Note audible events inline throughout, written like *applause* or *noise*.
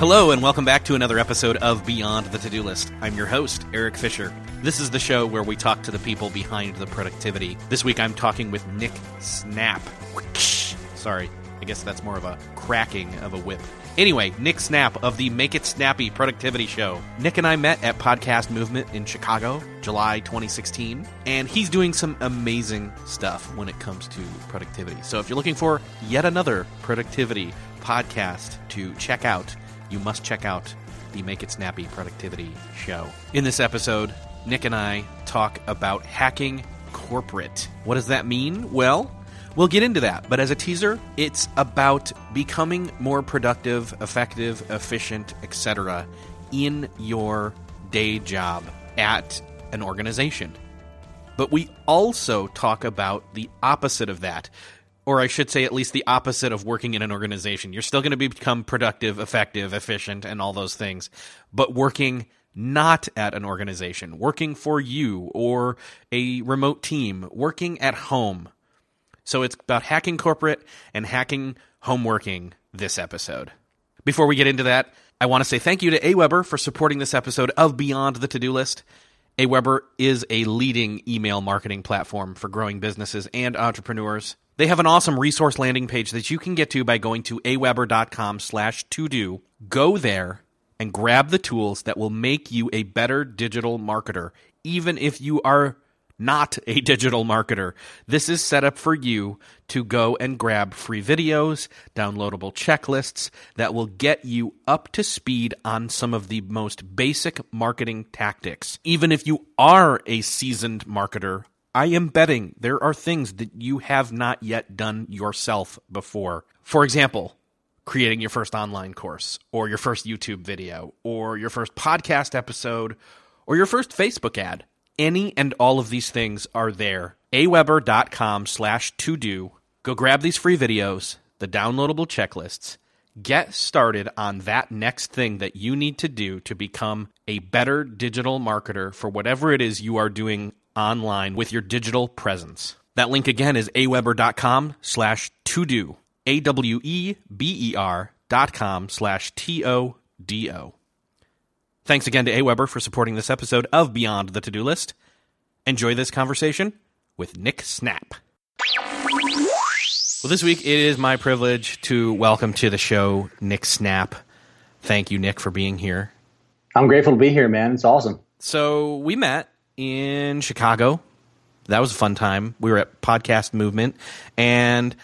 Hello, and welcome back to another episode of Beyond the To Do List. I'm your host, Erik Fisher. This is the show where we talk to the people behind the productivity. This week I'm talking with Nick Snap. Sorry, I guess that's more of a cracking of a whip. Anyway, Nick Snap of the Make It Snappy Productivity Show. Nick and I met at Podcast Movement in Chicago, July 2016, and he's doing some amazing stuff when it comes to productivity. So if you're looking for yet another productivity podcast to check out, you must check out the Make It Snappy Productivity Show. In this episode, Nick and I talk about hacking corporate. What does that mean? Well, we'll get into that. But as a teaser, it's about becoming more productive, effective, efficient, etc. in your day job at an organization. But we also talk about the opposite of that or I should say, at least the opposite of working in an organization. You're still going to become productive, effective, efficient, and all those things, but working not at an organization, working for you or a remote team, working at home. So it's about hacking corporate and hacking home working this episode. Before we get into that, I want to say thank you to Aweber for supporting this episode of Beyond the To Do List. Aweber is a leading email marketing platform for growing businesses and entrepreneurs. They have an awesome resource landing page that you can get to by going to aweber.com slash to do. Go there and grab the tools that will make you a better digital marketer, even if you are not a *laughs* digital marketer. This is set up for you to go and grab free videos, downloadable checklists that will get you up to speed on some of the most basic marketing tactics. Even if you are a seasoned marketer, I am betting there are things that you have not yet done yourself before. For example, creating your first online course, or your first YouTube video, or your first podcast episode, or your first Facebook ad. Any and all of these things are there. aweber.com slash to do. Go grab these free videos, the downloadable checklists, get started on that next thing that you need to do to become a better digital marketer for whatever it is you are doing online with your digital presence. That link again is aweber.com slash to do. A W E B E R dot com slash T O D O. Thanks again to Aweber for supporting this episode of Beyond the To Do List. Enjoy this conversation with Nick Snap. Well, this week it is my privilege to welcome to the show Nick Snap. Thank you, Nick, for being here. I'm grateful to be here, man. It's awesome. So we met in Chicago. That was a fun time. We were at Podcast Movement, and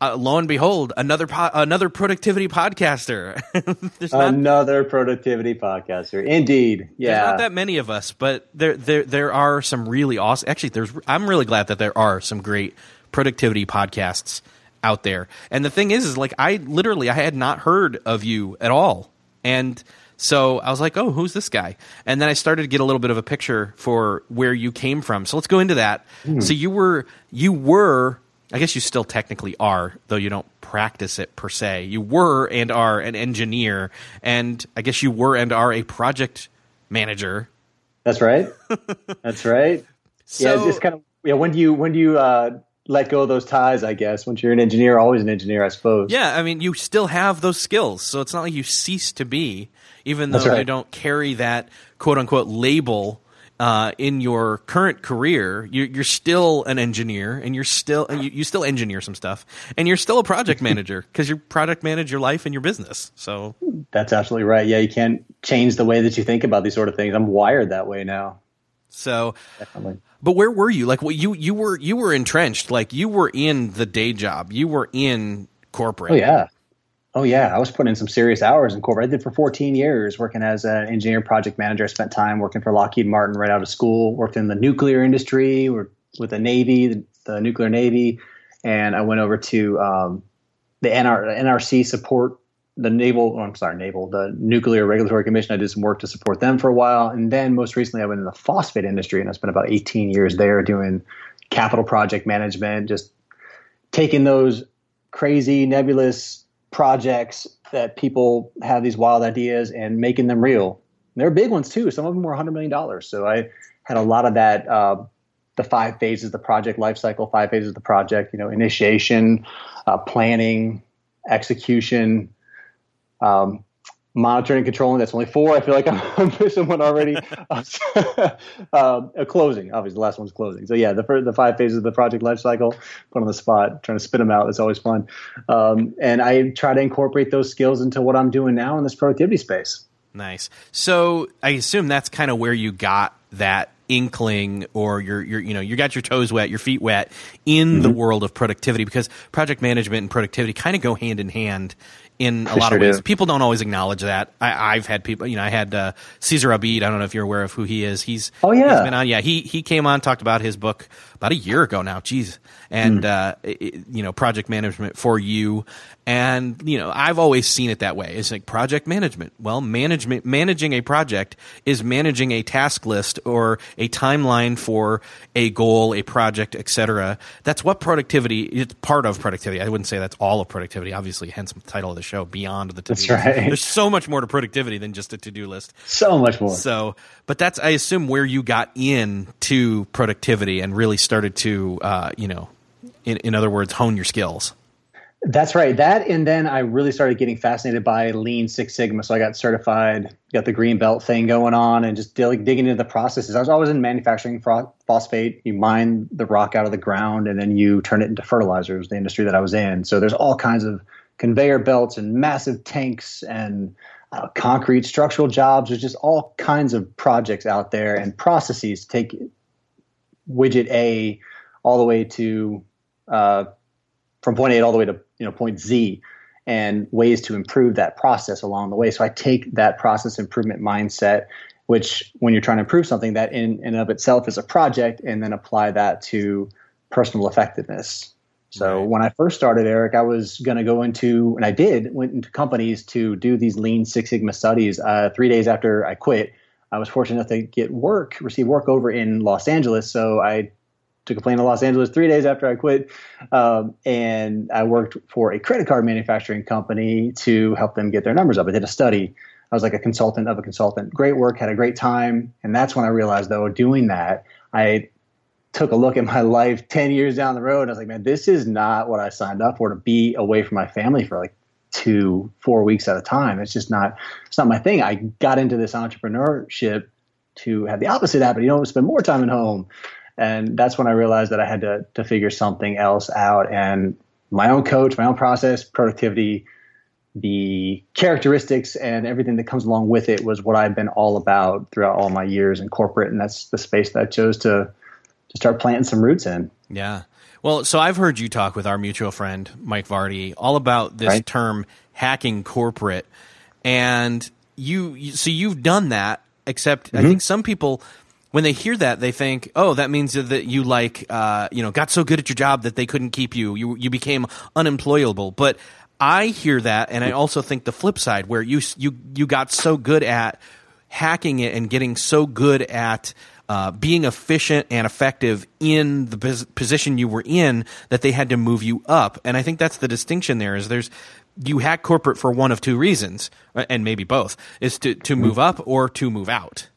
uh, lo and behold, another po- another productivity podcaster. *laughs* not, another productivity podcaster, indeed. Yeah, there's not that many of us, but there there there are some really awesome. Actually, there's. I'm really glad that there are some great productivity podcasts out there. And the thing is, is like I literally I had not heard of you at all, and so I was like, oh, who's this guy? And then I started to get a little bit of a picture for where you came from. So let's go into that. Mm. So you were you were I guess you still technically are, though you don't practice it per se. You were and are an engineer, and I guess you were and are a project manager. That's right. *laughs* That's right. So, yeah, it's just kind of yeah. When do you when do you uh, let go of those ties? I guess once you're an engineer, always an engineer, I suppose. Yeah, I mean, you still have those skills, so it's not like you cease to be even though right. you don't carry that quote unquote label uh, in your current career, you're, you're, still an engineer, and you're still you, you still engineer some stuff, and you're still a project manager *laughs* because you project manage your life and your business. So that's absolutely right. Yeah, you can't change the way that you think about these sort of things. I'm wired that way now. So, Definitely. But where were you? Like, what you you were you were entrenched. Like, you were in the day job. You were in corporate. Oh yeah, Oh yeah, I was putting in some serious hours in corporate. I did for 14 years working as an engineer project manager. I spent time working for Lockheed Martin right out of school. Worked in the nuclear industry, with the Navy, the, the nuclear Navy, and I went over to um, the NR, NRC support the naval. Oh, I'm sorry, naval. The Nuclear Regulatory Commission. I did some work to support them for a while, and then most recently I went in the phosphate industry, and I spent about 18 years there doing capital project management, just taking those crazy nebulous projects that people have these wild ideas and making them real. And they're big ones too. Some of them were $100 million. So I had a lot of that, uh, the five phases the project life cycle, five phases of the project, you know, initiation, uh, planning, execution, um, monitoring and controlling. That's only four. I feel like *laughs* I'm, missing one already. uh, *laughs* *laughs* a closing, obviously, the last one's closing. So yeah, the first, the five phases of the project lifecycle. Put on the spot, trying to spit them out. It's always fun. Um, and I try to incorporate those skills into what I'm doing now in this productivity space. Nice. So I assume that's kind of where you got that inkling or you're, you're you know you got your toes wet your feet wet in mm-hmm. the world of productivity because project management and productivity kind of go hand in hand in a lot sure of ways. Do. People don't always acknowledge that. I, have had people, you know, I had uh, Cesar Abeid. I don't know if you're aware of who he is. He's oh yeah, he's been on. Yeah, he he came on talked about his book about a year ago now. Jeez, and mm. uh, it, you know, project management for you. And you know, I've always seen it that way. It's like project management. Well, management managing a project is managing a task list or a timeline for a goal, a project, etc. That's what productivity. It's part of productivity. I wouldn't say that's all of productivity. Obviously, hence the title of the show, Beyond the To-Do right. There's so much more to productivity than just a to-do list. So much more. So, but that's I assume where you got into productivity and really started to, uh, you know, in, in other words, hone your skills. That's right. That and then I really started getting fascinated by Lean Six Sigma. So I got certified, got the green belt thing going on, and just dig, digging into the processes. I was always in manufacturing phosphate. You mine the rock out of the ground, and then you turn it into fertilizers. The industry that I was in. So there's all kinds of conveyor belts and massive tanks and uh, concrete structural jobs. There's just all kinds of projects out there and processes to take widget A all the way to uh, from point A all the way to you know point Z, and ways to improve that process along the way. So I take that process improvement mindset, which when you're trying to improve something, that in and of itself is a project, and then apply that to personal effectiveness. So right. when I first started, Erik, I was going to go into, and I did, went into companies to do these Lean Six Sigma studies. Uh, three days after I quit, I was fortunate enough to get work, receive work over in Los Angeles. So I took a plane to Los Angeles three days after I quit, um, and I worked for a credit card manufacturing company to help them get their numbers up. I did a study. I was like a consultant of a consultant. Great work, had a great time, and that's when I realized, though, doing that, I took a look at my *laughs* life 10 years down the road I was like, man, this is not what I signed up for to be away from my family for like two, four weeks at a time. It's just not, it's not my thing. I got into this entrepreneurship to have the opposite happen. You don't spend more time at home. And that's when I realized that I had to, to figure something else out. And my own coach, my own process, productivity, the characteristics and everything that comes along with it was what I've been all about throughout all my years in corporate. And that's the space that I chose to to start planting some roots in. Yeah. Well, so I've heard you talk with our mutual friend Mike Vardy all about this right. term hacking corporate, and you so you've done that. Except mm-hmm. I think some people when they hear that, they think, "Oh, that means that you like, uh, you know, got so good at your job that they couldn't keep you. You you became unemployable." But I hear that, and I also think the flip side, where you you you got so good at hacking it and getting so good at uh, being efficient and effective in the pos- position you were in that they had to move you up. And I think that's the distinction there is there's you hack corporate for one of two reasons, uh, and maybe both, is to, to move up or to move out.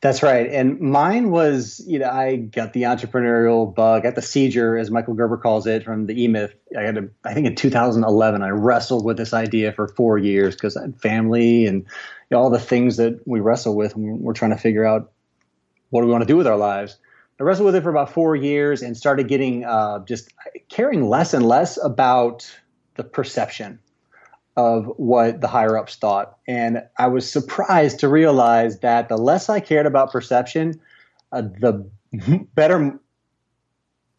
That's right. And mine was, you know, I got the entrepreneurial bug, got the seizure, as Michael Gerber calls it, from the E Myth. I had, a, I think in 2011, I wrestled with this idea for four years because I had family and you know, all the things that we wrestle with when we're trying to figure out what do we want to do with our lives? I wrestled with it for about four years and started getting uh, just caring less and less about the perception of what the higher ups thought. And I was surprised to realize that the less I cared about perception, uh, the *laughs* better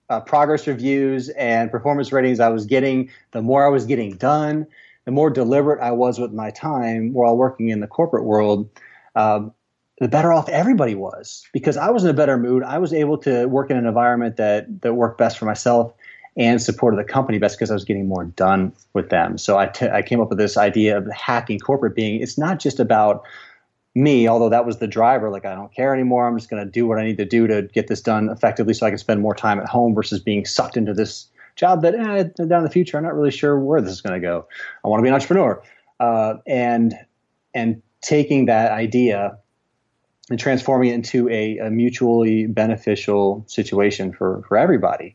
uh, progress reviews and performance ratings I was getting, the more I was getting done, the more deliberate I was with my time while working in the corporate world, um, the better off everybody was because I was in a better mood. I was able to work in an environment that that worked best for myself and supported the company best because I was getting more done with them. So I, t- I came up with this idea of hacking corporate being it's not just about me, although that was the driver. Like, I don't care anymore. I'm just going to do what I need to do to get this done effectively so I can spend more time at home versus being sucked into this job that eh, down in the future, I'm not really sure where this is going to go. I want to be an entrepreneur. Uh, and, and taking that idea and transforming it into a, a mutually beneficial situation for, for everybody.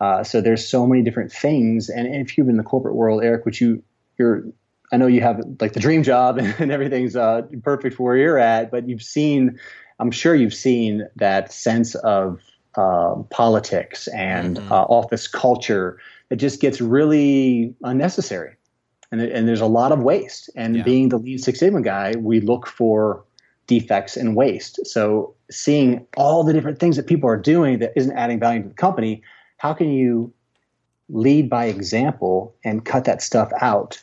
Uh, so there's so many different things. And if you've been in the corporate world, Erik, which you, you're I know you have like the dream job *laughs* and everything's uh, perfect for where you're at, but you've seen, I'm sure you've seen that sense of uh, politics and mm-hmm. uh, office culture that just gets really unnecessary. And, and there's a lot of waste. And yeah. being the Lean Six Sigma guy, we look for defects and waste. So seeing all the different things that people are doing that isn't adding value to the company, how can you lead by example and cut that stuff out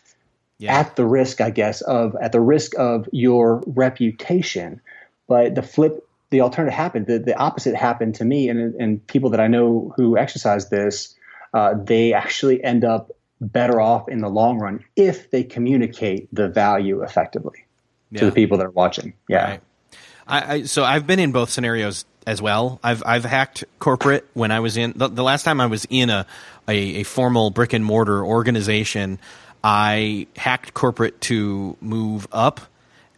yeah. at the risk, I guess, of at the risk of your reputation. But the flip, the alternative happened. The, the opposite happened to me, and and people that I know who exercise this, uh, they actually end up better off in the long run if they communicate the value effectively yeah. to the people that are watching. Yeah. Right. I, I, so I've been in both scenarios as well. I've I've hacked corporate when I was in the, the last time I was in a, a, a formal brick and mortar organization. I hacked corporate to move up.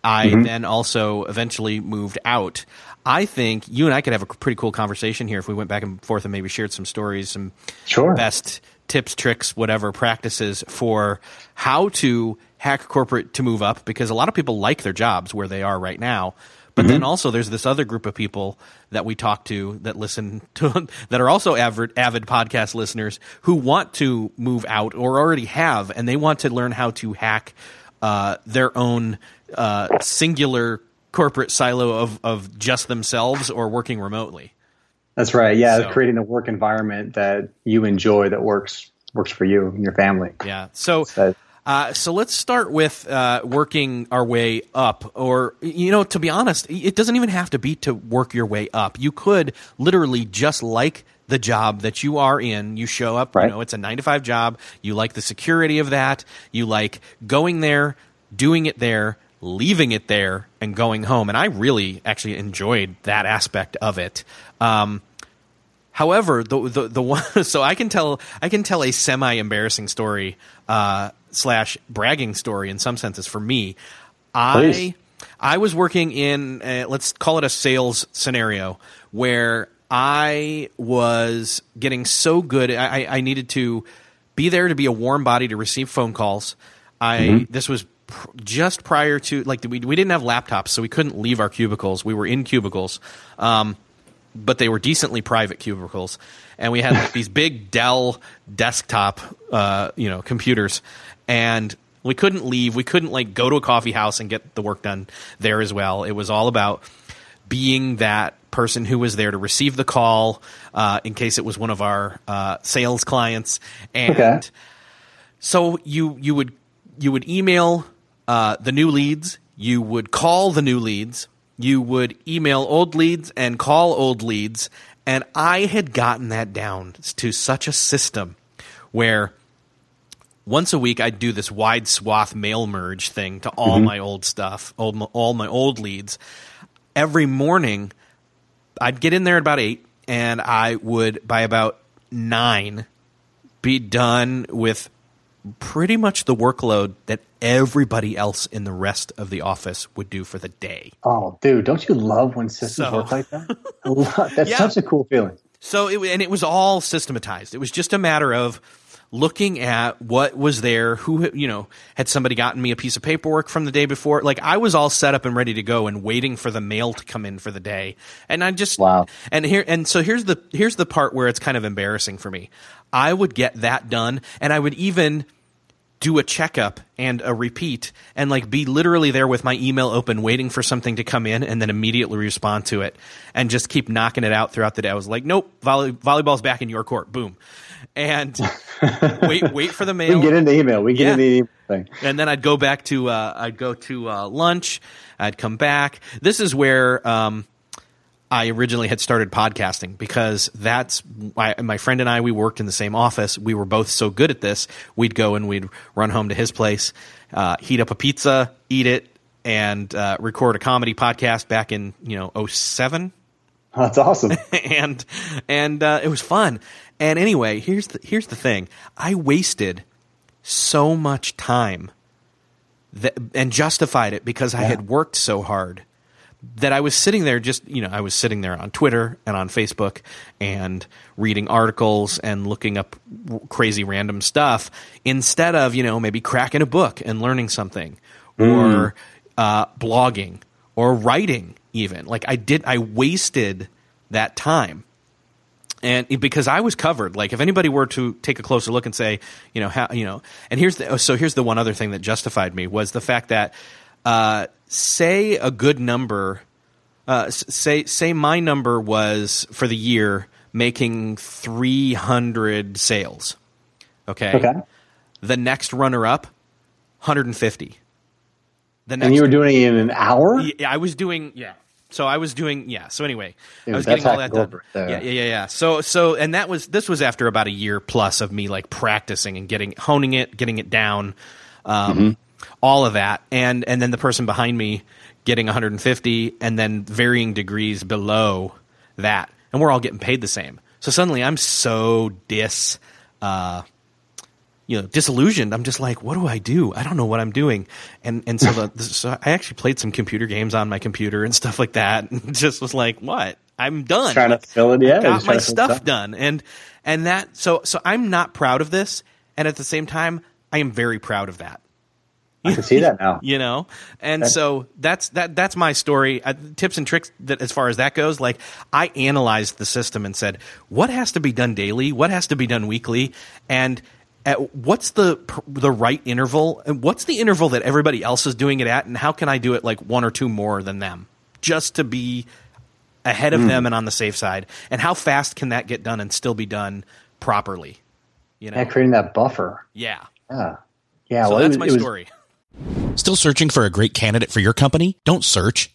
I mm-hmm. then also eventually moved out. I think you and I could have a pretty cool conversation here if we went back and forth and maybe shared some stories, some sure. best tips, tricks, whatever practices for how to hack corporate to move up because a lot of people like their jobs where they are right now. But mm-hmm. then also there's this other group of people that we talk to that listen *laughs* to that are also avid, avid podcast listeners who want to move out or already have, and they want to learn how to hack uh, their own uh, singular corporate silo of of just themselves or working remotely. That's right. Yeah, so, creating a work environment that you enjoy that works works for you and your family. Yeah. So, so uh, so let's start with uh, working our way up. Or, you know, to be honest, it doesn't even have to be to work your way up. You could literally just like the job that you are in. You show up, right. you know, it's a nine to five job. You like the security of that. You like going there, doing it there, leaving it there, and going home. And I really actually enjoyed that aspect of it. Um, However, the the the one *laughs* so I can tell I can tell a semi embarrassing story uh, slash bragging story in some senses for me. Please. I I was working in a, let's call it a sales scenario where I was getting so good. I, I needed to be there to be a warm body to receive phone calls. I mm-hmm. this was pr- just prior to like we we didn't have laptops, so we couldn't leave our cubicles. We were in cubicles. Um, but they were decently private cubicles, and we had like these big Dell desktop, uh, you know, computers, and we couldn't leave. We couldn't like go to a coffee house and get the work done there as well. It was all about being that person who was there to receive the call uh, in case it was one of our uh, sales clients, and okay. so you you would you would email uh, the new leads, you would call the new leads you would email old leads and call old leads. And I had gotten that down to such a system where once a week I'd do this wide swath mail merge thing to all mm-hmm. my old stuff, old, all my old leads. Every morning, I'd get in there at about eight, and I would by about nine be done with pretty much the workload that everybody else in the rest of the office would do for the day. Oh, dude, don't you love when systems so, work like that? *laughs* That's *laughs* yeah. such a cool feeling. So, it, and it was all systematized. It was just a matter of looking at what was there, who, you know, had somebody gotten me a piece of paperwork from the day before? Like I was all set up and ready to go and waiting for the mail to come in for the day. And I just, wow. And here, and so here's the, here's the part where it's kind of embarrassing for me. I would get that done and I would even, do a checkup and a repeat and like be literally there with my email open waiting for something to come in and then immediately respond to it and just keep knocking it out throughout the day. I was like, nope, volley, volleyball's back in your court. Boom. And *laughs* wait, wait for the mail. We get into email. We get Yeah. into the email thing. and then I'd go back to uh, I'd go to uh, lunch. I'd come back. This is where um, I originally had started podcasting because that's I, my friend and I. We worked in the same office. We were both so good at this. We'd go and we'd run home to his place, uh, heat up a pizza, eat it, and uh, record a comedy podcast back in you know 07 That's awesome. *laughs* and and uh, it was fun. And anyway, here's the here's the thing: I wasted so much time that, and justified it because I had worked so hard that I was sitting there just you know I was sitting there on Twitter and on Facebook and reading articles and looking up r- crazy random stuff instead of you know maybe cracking a book and learning something or uh, blogging or writing even. Like I did I wasted that time. And because I was covered, like if anybody were to take a closer look and say, you know, how, you know, and here's the, oh, so here's the one other thing that justified me was the fact that, uh, say a good number, uh, say, say my number was for the year making 300 sales. Okay. Okay. The next runner up, 150. The next And you were doing it in an hour? yeah, I was doing yeah. So I was doing yeah. So anyway, Dude, I was getting all that done. right. Yeah, yeah, yeah, yeah. So so and that was this was after about a year plus of me like practicing and getting honing it, getting it down, um, Mm-hmm. All of that, and and then the person behind me getting 150, and then varying degrees below that, and we're all getting paid the same. So suddenly I'm so dis. Uh, you know disillusioned. I'm just like what do i do? I don't know what i'm doing. And and so the *laughs* so i actually played some computer games on my computer and stuff like that *laughs* and just was like what? I'm done. Trying to Like, fill it, yeah, I got my to it stuff done. And and that so so i'm not proud of this. And at the same time i am very proud of that I can see that *laughs* now. you know? And so that's that that's my story. Uh, tips and tricks that as far as that goes like i analyzed the system and said what has to be done daily? What has to be done weekly? And at what's the the right interval? And what's the interval that everybody else is doing it at? And how can i do it like one or two more than them? Just to be ahead of them and on the safe side. And how fast can that get done and still be done properly? You know? Yeah, creating that buffer. yeah. Yeah. Yeah. so well, that's was- my story Still searching for a great candidate for your company? Don't search,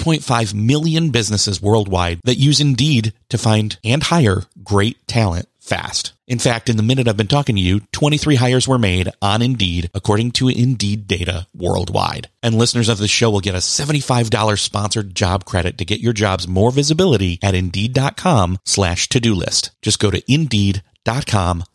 3.5 million businesses worldwide that use Indeed to find and hire great talent fast. In fact, in the minute I've been talking to you, 23 hires were made on Indeed, according to Indeed data worldwide. And listeners of this show will get a $75 sponsored job credit to get your jobs more visibility at Indeed.com slash to-do list. Just go to Indeed.com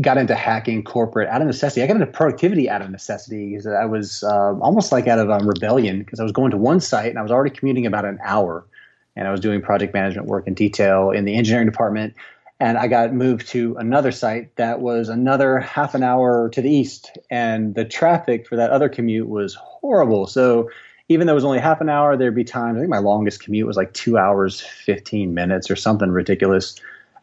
got into hacking corporate out of necessity. I got into productivity out of necessity because I was uh, almost like out of um, rebellion because I was going to one site and I was already commuting about an hour and I was doing project management work in detail in the engineering department. And I got moved to another site that was another half an hour to the east. And the traffic for that other commute was horrible. So even though it was only half an hour, there'd be times, I think my longest commute was like two hours, 15 minutes or something ridiculous.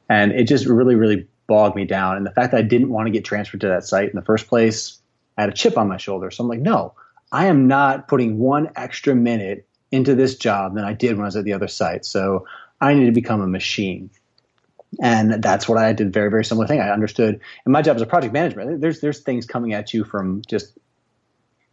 And it just really, really bogged me down. And the fact that I didn't want to get transferred to that site in the first place, I had a chip on my shoulder. So I'm like, no, I am not putting one extra minute into this job than I did when I was at the other site. So I need to become a machine. And that's what I did. Very, very similar thing. I understood. And my job as a project manager, there's there's things coming at you from just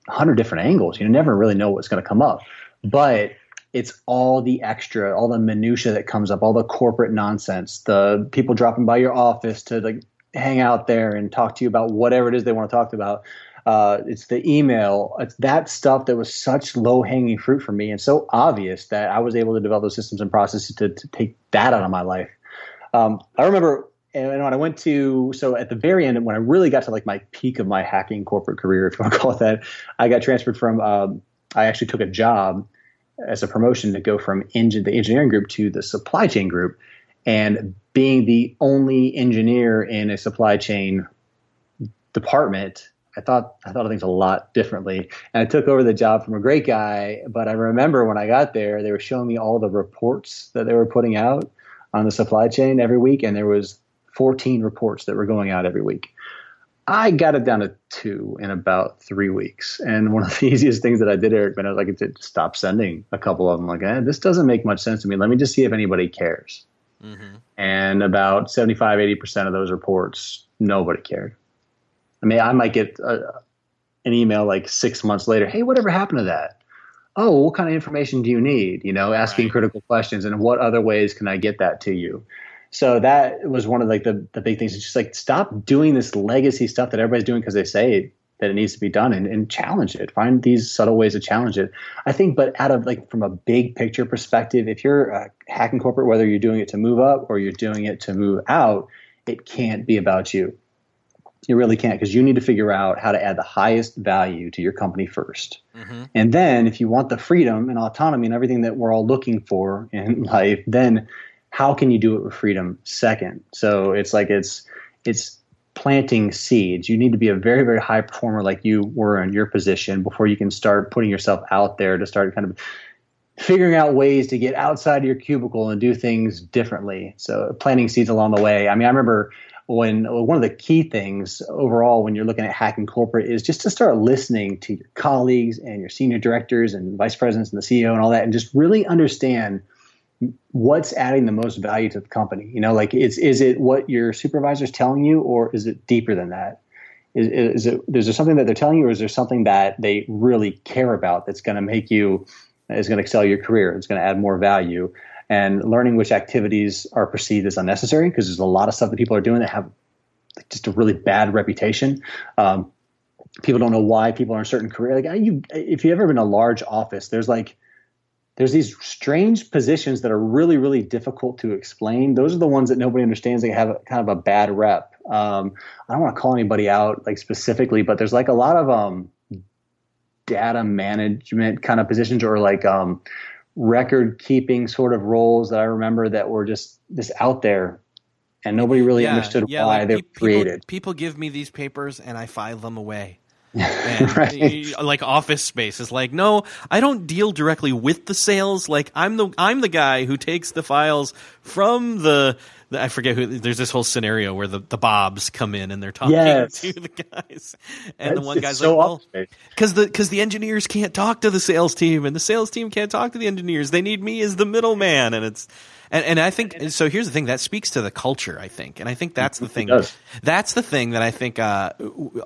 hundred different angles. You never really know what's going to come up. But it's all the extra, all the minutia that comes up, all the corporate nonsense, the people dropping by your office to like hang out there and talk to you about whatever it is they want to talk about. Uh, it's the email. It's that stuff that was such low hanging fruit for me and so obvious that I was able to develop those systems and processes to, to take that out of my life. Um, I remember and when I went to so at the very end when I really got to like my peak of my hacking corporate career, if you want to *laughs* call it that, I got transferred from. Um, I actually took a job as a promotion to go from engine, the engineering group to the supply chain group. And being the only engineer in a supply chain department, I thought I thought of things a lot differently. And I took over the job from a great guy, but I remember when I got there, they were showing me all the reports that they were putting out on the supply chain every week, and there was 14 reports that were going out every week. I got it down to two in about three weeks. And one of the *laughs* easiest things that I did, Erik, when I was like, to stop sending a couple of them. Like, eh, this doesn't make much sense to me. Let me just see if anybody cares. Mm-hmm. And about 75, 80% of those reports, nobody cared. I mean, I might get a, an email like six months later. Hey, whatever happened to that? Oh, what kind of information do you need? You know, asking right. critical questions and what other ways can I get that to you? So that was one of like the, the big things. It's just like stop doing this legacy stuff that everybody's doing because they say that it needs to be done and, and challenge it. Find these subtle ways to challenge it. I think, but out of like from a big picture perspective, if you're a hacking corporate, whether you're doing it to move up or you're doing it to move out, it can't be about you. You really can't because you need to figure out how to add the highest value to your company 1st mm-hmm. And then if you want the freedom and autonomy and everything that we're all looking for in *laughs* life, then how can you do it with freedom? Second so it's like it's it's planting seeds. You need to be a very very high performer like you were in your position before you can start putting yourself out there to start kind of figuring out ways to get outside of your cubicle and do things differently. So planting seeds along the way. I mean i remember when one of the key things overall when you're looking at hacking corporate is just to start listening to your colleagues and your senior directors and vice presidents and the CEO and all that and just really understand what's adding the most value to the company? You know, like is is it what your supervisor's telling you, or is it deeper than that? Is, is it is there something that they're telling you, or is there something that they really care about that's going to make you is going to excel your career? It's going to add more value, and learning which activities are perceived as unnecessary because there's a lot of stuff that people are doing that have just a really bad reputation. Um, people don't know why people are in certain career. Like you, if you've ever been in a large office, there's like there's these strange positions that are really, really difficult to explain. Those are the ones that nobody understands. They have a, kind of a bad rep. Um, I don't want to call anybody out like specifically, but there's like a lot of um, data management kind of positions or like um, record keeping sort of roles that I remember that were just just out there and nobody really yeah, understood yeah, why like they were created. People, people give me these papers and I file them away. *laughs* right. like office space is like no i don't deal directly with the sales. Like i'm the i'm the guy who takes the files from the, the i forget who there's this whole scenario where the, the bobs come in and they're talking yes. to the guys. And That's, the one guy's so like well because the because the engineers can't talk to the sales team and the sales team can't talk to the engineers. They need me as the middleman and it's And and I think so. Here's the thing that speaks to the culture. I think, and I think that's the thing. That's the thing that I think uh,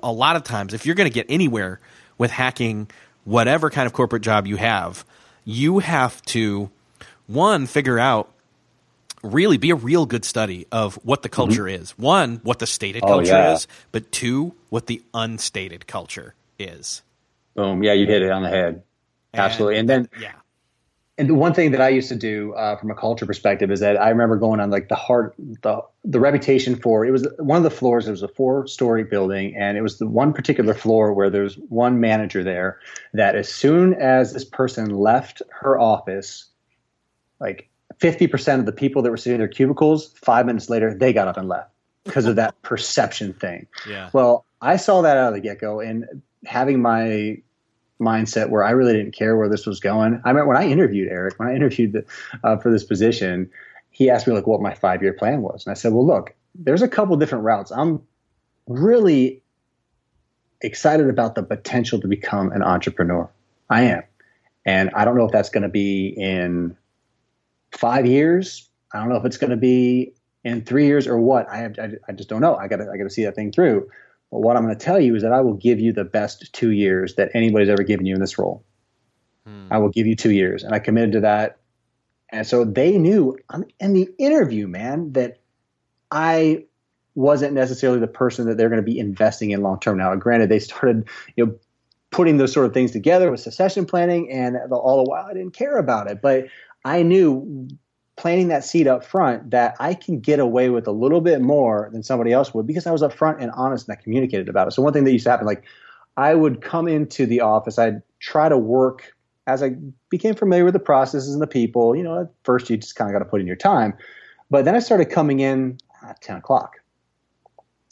a lot of times, if you're going to get anywhere with hacking, whatever kind of corporate job you have, you have to one figure out really be a real good study of what the culture is. One, what the stated Mm-hmm. Oh, culture yeah. is, but two, what the unstated culture is. Boom. Yeah, you hit it on the head. Absolutely. And then Yeah. And the one thing that I used to do uh, from a culture perspective is that I remember going on like the hard the the reputation for it was one of the floors. It was a four story building, and it was the one particular floor where there was one manager there that as soon as this person left her office, like fifty percent of the people that were sitting in their cubicles, five minutes later they got up and left because of that *laughs* perception thing. Yeah. Well, I saw that out of the get go, and having my mindset where I really didn't care where this was going. I mean, when I interviewed Erik, when I interviewed the, uh, for this position, he asked me like what my five year plan was, and I said, "Well, look, there's a couple different routes. I'm really excited about the potential to become an entrepreneur. I am, and I don't know if that's going to be in five years. I don't know if it's going to be in three years or what. I have, I, I just don't know. I got to I got to see that thing through. What I'm going to tell you is that I will give you the best two years that anybody's ever given you in this role. Hmm. I will give you two years, and I committed to that. And so they knew in the interview, man, that I wasn't necessarily the person that they're going to be investing in long term. Now, granted, they started, you know, putting those sort of things together with succession planning, and all the while I didn't care about it. But I knew planting that seed up front that I can get away with a little bit more than somebody else would because I was upfront and honest and I communicated about it. So one thing that used to happen, like I would come into the office, I'd try to work as I became familiar with the processes and the people. You know, at first you just kind of got to put in your time, but then I started coming in at ten o'clock,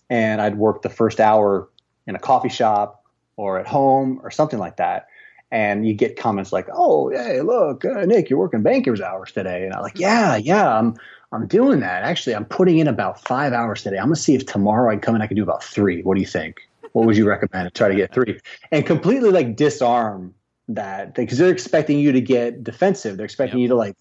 and I'd work the first hour in a coffee shop or at home or something like that. And you get comments like, "Oh, hey, look, uh, Nick, you're working banker's hours today," and I'm like, "Yeah, yeah, I'm I'm doing that. Actually, I'm putting in about five hours today. I'm gonna see if tomorrow I come in, I can do about three. What do you think? What would you recommend to try to get three? And completely like disarm that because they're expecting you to get defensive. They're expecting Yep. you to like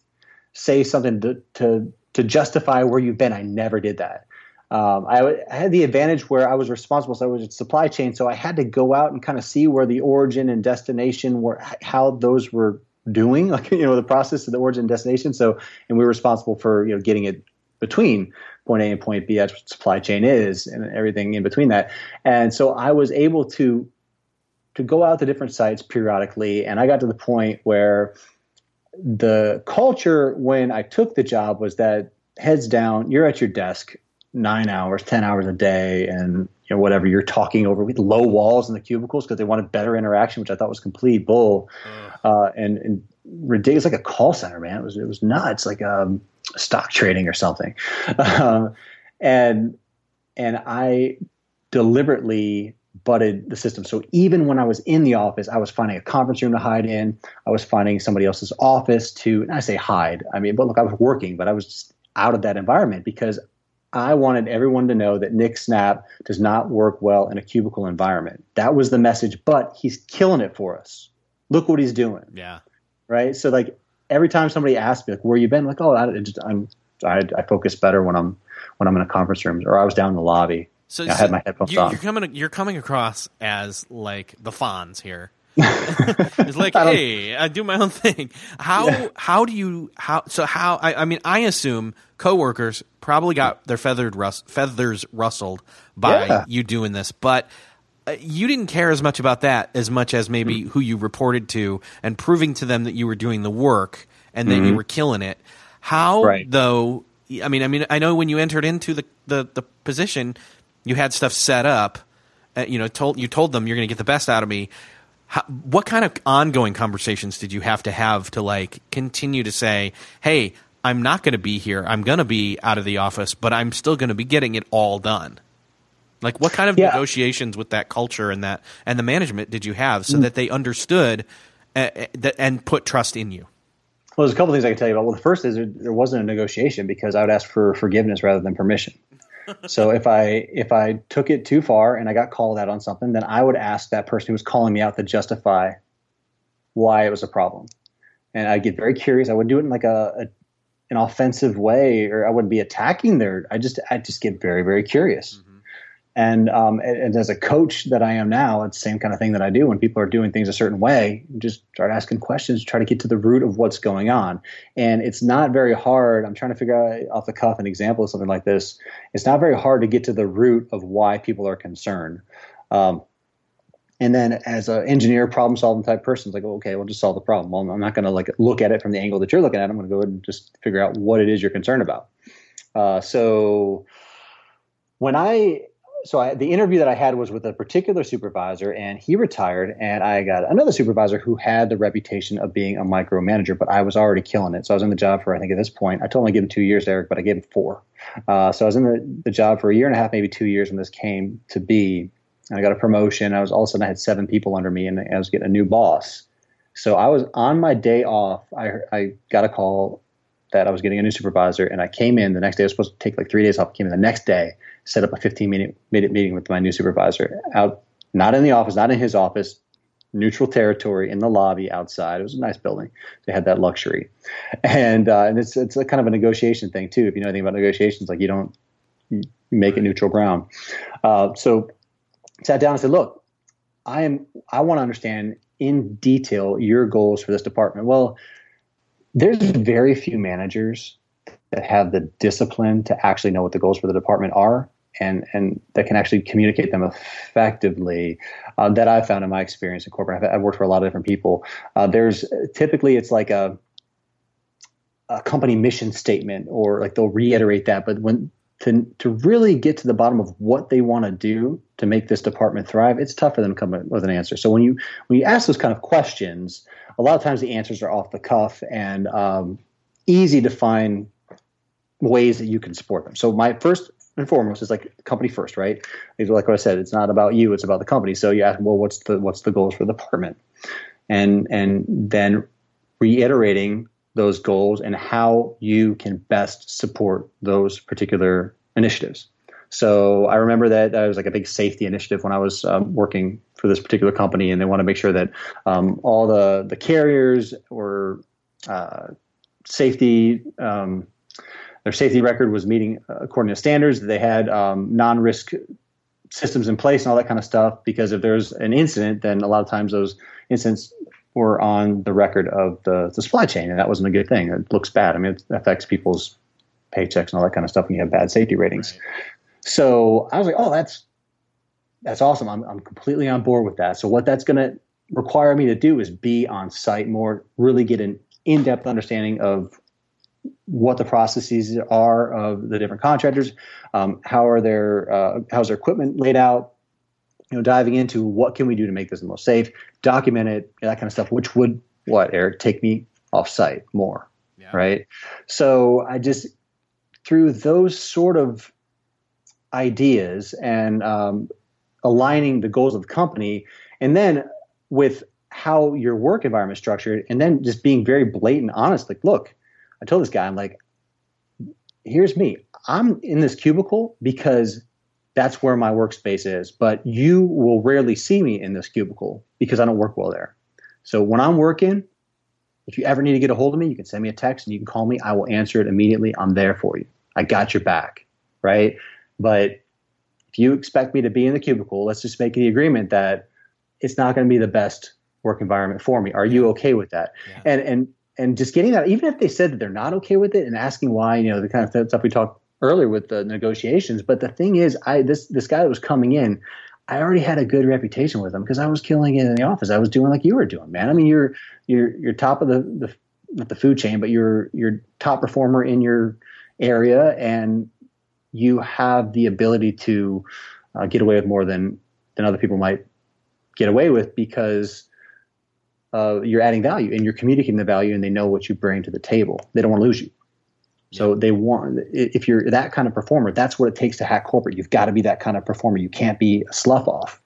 say something to to to justify where you've been. I never did that. Um, I, had the advantage where I was responsible, so I was supply chain, so I had to go out and kind of see where the origin and destination were, how those were doing, *laughs* like you know the process of the origin and destination. So, and we were responsible for you know getting it between point A and point B. What supply chain is, and everything in between that. And so I was able to to go out to different sites periodically, and I got to the point where the culture when I took the job was that heads down, you're at your desk nine hours, ten hours a day, and you know whatever you're talking over with low walls in the cubicles because they wanted better interaction, which I thought was complete bull uh, and, and ridiculous, like a call center, man. It was it was nuts, like um, stock trading or something, *laughs* um, and and I deliberately butted the system. So even when I was in the office, I was finding a conference room to hide in. I was finding somebody else's office to, and I say hide. I mean, but look, I was working, but I was just out of that environment because I wanted everyone to know that Nick Snap does not work well in a cubicle environment. That was the message, but he's killing it for us. Look what he's doing Yeah. right? So like every time somebody asks me like where you been, like oh I, just, I'm I, I focus better when I'm when I'm in a conference room or I was down in the lobby. So I had my headphones you're, on. You're coming. You're coming across as like the Fonz here. *laughs* it's like, I hey, I do my own thing. How how do you how so how I, I mean I assume coworkers probably got their feathered rus- feathers rustled by Yeah. you doing this, but uh, you didn't care as much about that as much as maybe who you reported to and proving to them that you were doing the work and that you were killing it. How Mm-hmm. Right. though? I mean, I mean, I know when you entered into the the, the position, you had stuff set up. Uh, you know, told you told them you're going to get the best out of me. How, what kind of ongoing conversations did you have to have to like continue to say, "Hey, I'm not going to be here. I'm going to be out of the office, but I'm still going to be getting it all done." Like, what kind of Yeah. negotiations with that culture and that and the management did you have so that they understood uh, uh, that and put trust in you? Well, there's a couple things I can tell you about. Well, the first is there, there wasn't a negotiation because I would ask for forgiveness rather than permission. So if I if I took it too far and I got called out on something, then I would ask that person who was calling me out to justify why it was a problem. And I'd get very curious. I would do it in like a, a an offensive way, or I wouldn't be attacking their. I just I just get very very curious. Mm-hmm. And, um, and, and, as a coach that I am now, it's the same kind of thing that I do when people are doing things a certain way. Just start asking questions, try to get to the root of what's going on. And it's not very hard. I'm trying to figure out off the cuff an example of something like this. It's not very hard to get to the root of why people are concerned. Um, and then as an engineer, problem solving type person, it's like, okay, we'll just solve the problem. Well, I'm not going to like look at it from the angle that you're looking at. I'm going to go and just figure out what it is you're concerned about. Uh, so when I so I, the interview that I had was with a particular supervisor, and he retired, and I got another supervisor who had the reputation of being a micromanager, but I was already killing it. So I was in the job for I think at this point I told him I give him two years, Erik, but I gave him four. Uh, so I was in the, the job for a year and a half, maybe two years when this came to be, and I got a promotion. I was all of a sudden I had seven people under me, and I was getting a new boss. So I was on my day off. I I got a call that I was getting a new supervisor, and I came in the next day. I was supposed to take like three days off. I came in the next day, set up a 15 minute, minute meeting with my new supervisor out, not in the office, not in his office, neutral territory in the lobby outside. It was a nice building. They had that luxury, and uh, and it's it's a kind of a negotiation thing too. If you know anything about negotiations, like you don't you make it neutral ground. Uh, so sat down and said, look, I am I want to understand in detail your goals for this department. Well, there's very few managers that have the discipline to actually know what the goals for the department are and and that can actually communicate them effectively uh, that I've found in my experience in corporate. I've, I've worked for a lot of different people. Uh, there's typically it's like a a company mission statement or like they'll reiterate that, but when to to really get to the bottom of what they want to do to make this department thrive, it's tough for them to come up with an answer. So when you when you ask those kind of questions, a lot of times the answers are off the cuff and um, easy to find ways that you can support them. So my first and foremost is like company first, right? Like what I said, it's not about you; it's about the company. So you ask, well, what's the what's the goals for the department, and and then reiterating those goals and how you can best support those particular initiatives. So I remember that that was like a big safety initiative when I was um, working for this particular company, and they want to make sure that um, all the the carriers were uh, safety. Um, their safety record was meeting uh, according to standards. They had um, non-risk systems in place and all that kind of stuff. Because if there's an incident, then a lot of times those incidents were on the record of the, the supply chain, and that wasn't a good thing. It looks bad. I mean, it affects people's paychecks and all that kind of stuff when you have bad safety ratings. Right. So I was like, oh, that's that's awesome. I'm I'm completely on board with that. So what that's going to require me to do is be on site more, really get an in-depth understanding of what the processes are of the different contractors, um, how are their uh, how's their equipment laid out, you know, diving into what can we do to make this the most safe, document it, that kind of stuff, which would what Erik take me off site more, yeah. right? So I just through those sort of ideas and um, aligning the goals of the company, and then with how your work environment is structured, and then just being very blatant, honest. Like, look, I told this guy, I'm like, here's me. I'm in this cubicle because that's where my workspace is. But you will rarely see me in this cubicle because I don't work well there. So when I'm working, if you ever need to get a hold of me, you can send me a text and you can call me. I will answer it immediately. I'm there for you. I got your back. Right. But if you expect me to be in the cubicle, let's just make the agreement that it's not going to be the best work environment for me. Are you okay with that? Yeah. And and and just getting that, even if they said that they're not okay with it, and asking why, you know, the kind of stuff we talked earlier with the negotiations. But the thing is, I this this guy that was coming in, I already had a good reputation with him because I was killing it in the office. I was doing like you were doing, man. I mean, you're you're you're top of the the not the food chain, but you're you're top performer in your area, and you have the ability to uh, get away with more than than other people might get away with because uh, you're adding value and you're communicating the value, and they know what you bring to the table. They don't want to lose you. So they want if you're that kind of performer, that's what it takes to hack corporate. You've got to be that kind of performer. You can't be a slough off.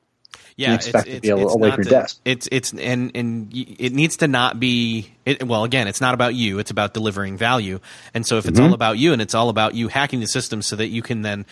Yeah, expect it's, to be it's, away from your desk. It's it's and and it needs to not be. It, well, again, it's not about you. It's about delivering value. And so if it's mm-hmm. all about you and it's all about you hacking the system so that you can then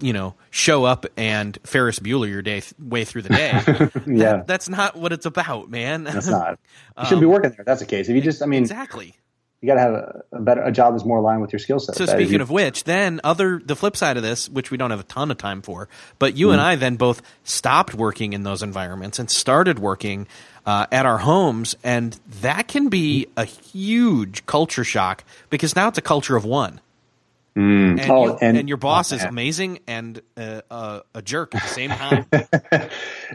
you know show up and Ferris Bueller your day way through the day. *laughs* yeah, that, that's not what it's about, man. That's not. *laughs* You shouldn't um, be working there. That's the case. If you just, I mean, exactly you got to have a, a, better a job that's more aligned with your skill set. So speaking you, of which, then other the flip side of this, which we don't have a ton of time for, but you mm-hmm. and I then both stopped working in those environments and started working uh, at our homes, and that can be a huge culture shock because now it's a culture of one. Mm. And, oh, you, and, and, your boss oh, is amazing and uh, uh, a jerk at the same time. *laughs*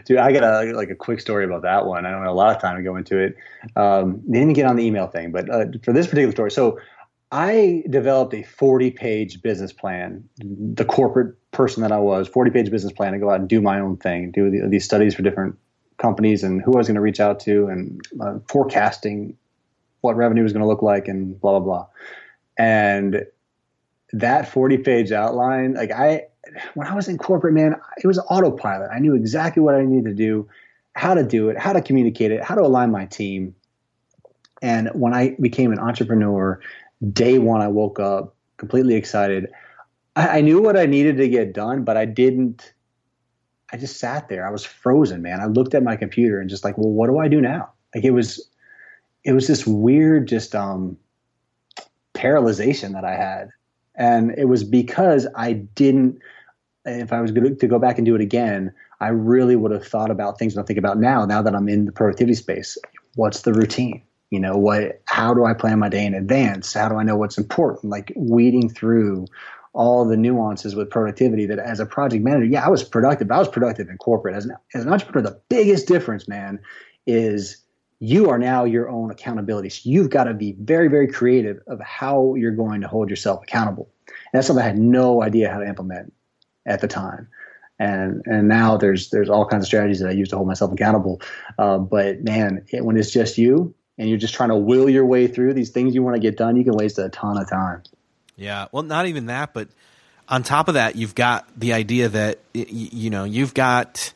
Dude, I got a like a quick story about that one. I don't have a lot of time to go into it. Um, didn't get on the email thing, but uh, for this particular story, so I developed a 40 page business plan. The corporate person that I was, 40 page business plan to go out and do my own thing, do the, these studies for different companies and who I was going to reach out to, and uh, forecasting what revenue was going to look like, and blah blah blah. And that 40 page outline, like I, when I was in corporate, man, it was autopilot. I knew exactly what I needed to do, how to do it, how to communicate it, how to align my team. And when I became an entrepreneur, day one, I woke up completely excited. I, I knew what I needed to get done, but I didn't. I just sat there. I was frozen, man. I looked at my computer and just like, well, what do I do now? Like it was, it was this weird, just um, paralyzation that I had and it was because I didn't. If I was going to go back and do it again, I really would have thought about things that I think about now. Now that I'm in the productivity space, what's the routine? You know, what? How do I plan my day in advance? How do I know what's important? Like weeding through all the nuances with productivity. That as a project manager, yeah, I was productive. I was productive in corporate. As an, as an entrepreneur, the biggest difference, man, is you are now your own accountability. So you've got to be very, very creative of how you're going to hold yourself accountable. And that's something I had no idea how to implement at the time. And and now there's there's all kinds of strategies that I use to hold myself accountable. Uh, but man, it, when it's just you and you're just trying to will your way through these things you want to get done, you can waste a ton of time. Yeah, well, not even that, but on top of that, you've got the idea that you know you've got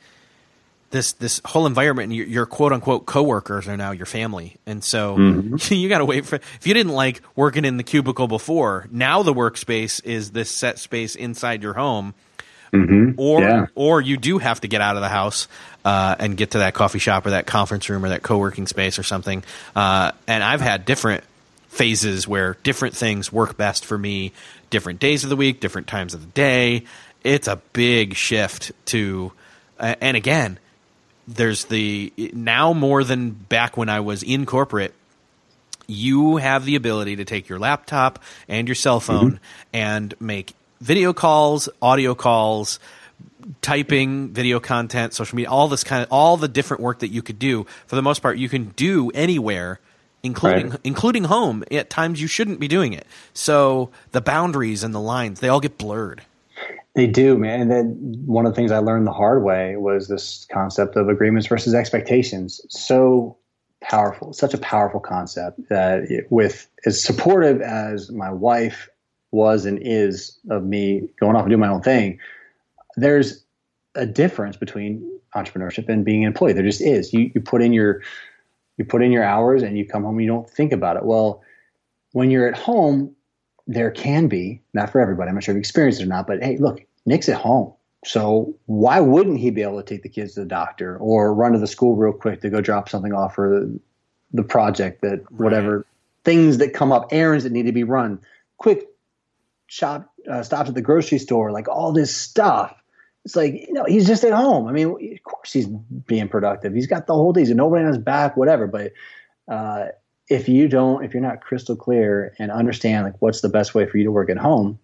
this this whole environment and your, your, quote unquote coworkers are now your family and so mm-hmm. *laughs* you got to wait for if you didn't like working in the cubicle before now the workspace is this set space inside your home mm-hmm. or yeah. or you do have to get out of the house uh, and get to that coffee shop or that conference room or that co-working space or something uh, and I've had different phases where different things work best for me different days of the week different times of the day it's a big shift to uh, and again there's the now more than back when I was in corporate. You have the ability to take your laptop and your cell phone mm-hmm. and make video calls, audio calls, typing, video content, social media, all this kind of all the different work that you could do. For the most part, you can do anywhere including right. including home at times you shouldn't be doing it. So the boundaries and the lines, they all get blurred. They do, man. And then one of the things I learned the hard way was this concept of agreements versus expectations. So powerful, such a powerful concept that with as supportive as my wife was and is of me going off and doing my own thing, there's a difference between entrepreneurship and being an employee. There just is. You you put in your you put in your hours and you come home and you don't think about it. Well, when you're at home, there can be, not for everybody, I'm not sure if you experienced it or not, but hey, look, Nick's at home. So why wouldn't he be able to take the kids to the doctor or run to the school real quick to go drop something off for the, the project that whatever right. things that come up, errands that need to be run, quick shop uh, stops at the grocery store, like all this stuff. It's like you know he's just at home. I mean, of course he's being productive. He's got the whole day. He's nobody on his back, whatever. But uh, if you don't, if you're not crystal clear and understand like what's the best way for you to work at home,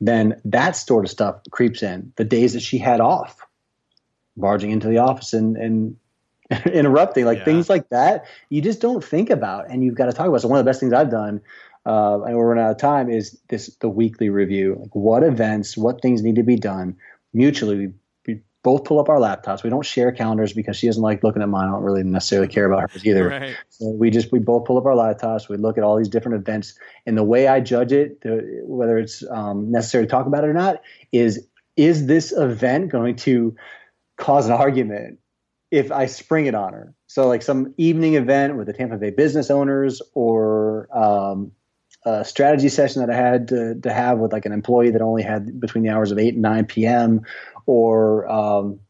then that sort of stuff creeps in. The days that she had off, barging into the office and, and *laughs* interrupting, like yeah. things like that, you just don't think about, and you've got to talk about. So one of the best things I've done, uh, and we're running out of time, is this the weekly review. Like what events, what things need to be done mutually both pull up our laptops. We don't share calendars because she doesn't like looking at mine. I don't really necessarily care about hers either. Right. So we just we both pull up our laptops. We look at all these different events, and the way I judge it, whether it's um, necessary to talk about it or not, is is this event going to cause an argument if I spring it on her? So like some evening event with the Tampa Bay business owners or um, a strategy session that I had to, to have with like an employee that only had between the hours of 8 and 9 p.m or um,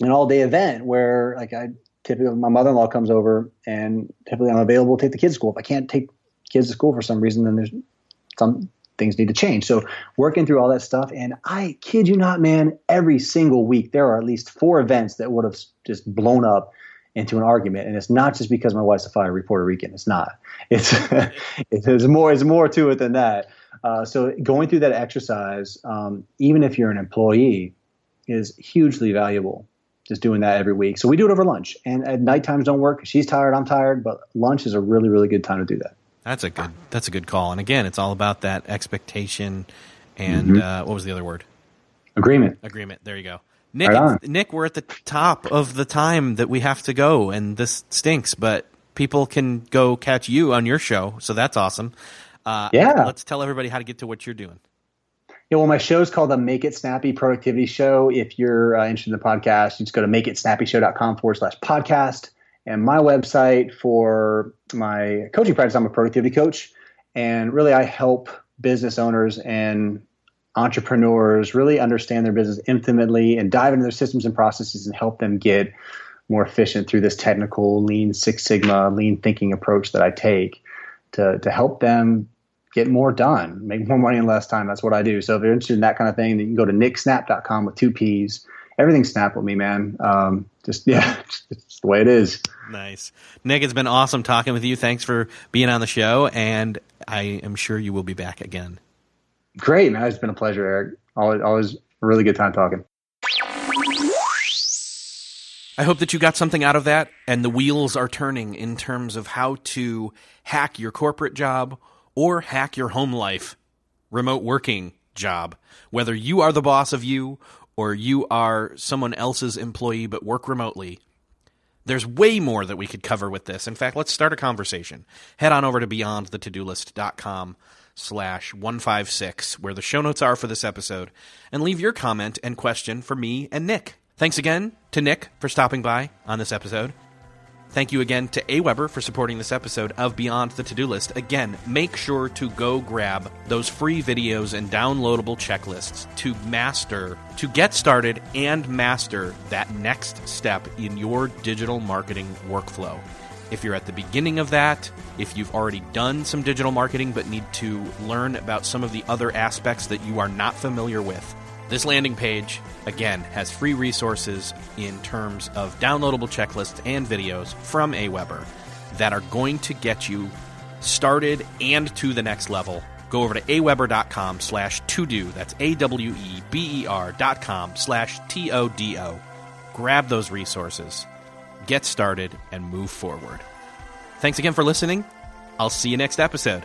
an all day event where like I typically my mother in law comes over and typically I'm available to take the kids to school. If I can't take kids to school for some reason, then there's some things need to change. So working through all that stuff, and I kid you not, man, every single week there are at least four events that would have just blown up into an argument, and it's not just because my wife's a fire Puerto Rican. It's not. It's *laughs* it's more. It's more to it than that. Uh, so going through that exercise, um, even if you're an employee, is hugely valuable. Just doing that every week. So we do it over lunch, and at night times don't work. She's tired, I'm tired, but lunch is a really, really good time to do that. That's a good. That's a good call. And again, it's all about that expectation and mm-hmm. uh, what was the other word? Agreement. Agreement. There you go. Nick, right Nick, we're at the top of the time that we have to go, and this stinks. But people can go catch you on your show, so that's awesome. Uh, yeah. Let's tell everybody how to get to what you're doing. Yeah, well, my show is called the Make It Snappy Productivity Show. If you're uh, interested in the podcast, you just go to makeitsnappyshow.com forward slash podcast. And my website for my coaching practice, I'm a productivity coach. And really, I help business owners and entrepreneurs really understand their business intimately and dive into their systems and processes and help them get more efficient through this technical lean six sigma lean thinking approach that i take to, to help them get more done make more money in less time. That's what i do. So if you're interested in that kind of thing then you can go to nicksnapp.com with two p's. Everything snap with me man. Um, just yeah *laughs* it's the way it is. Nice. Nick it's been awesome talking with you. Thanks for being on the show and i am sure you will be back again Great, man. It's been a pleasure, Erik. Always, always a really good time talking. I hope that you got something out of that and the wheels are turning in terms of how to hack your corporate job or hack your home life, remote working job. Whether you are the boss of you or you are someone else's employee but work remotely, there's way more that we could cover with this. In fact, let's start a conversation. Head on over to beyondthetodolist.com slash 156, where the show notes are for this episode, and leave your comment and question for me and Nick. Thanks again to Nick for stopping by on this episode. Thank you again to AWeber for supporting this episode of Beyond the To Do List. Again, make sure to go grab those free videos and downloadable checklists to master, to get started and master that next step in your digital marketing workflow. If you're at the beginning of that, if you've already done some digital marketing but need to learn about some of the other aspects that you are not familiar with, this landing page, again, has free resources in terms of downloadable checklists and videos from AWeber that are going to get you started and to the next level. Go over to aweber.com slash to do. That's A W E B E R dot com slash T O D O. Grab those resources get started, and move forward. Thanks again for listening. I'll see you next episode.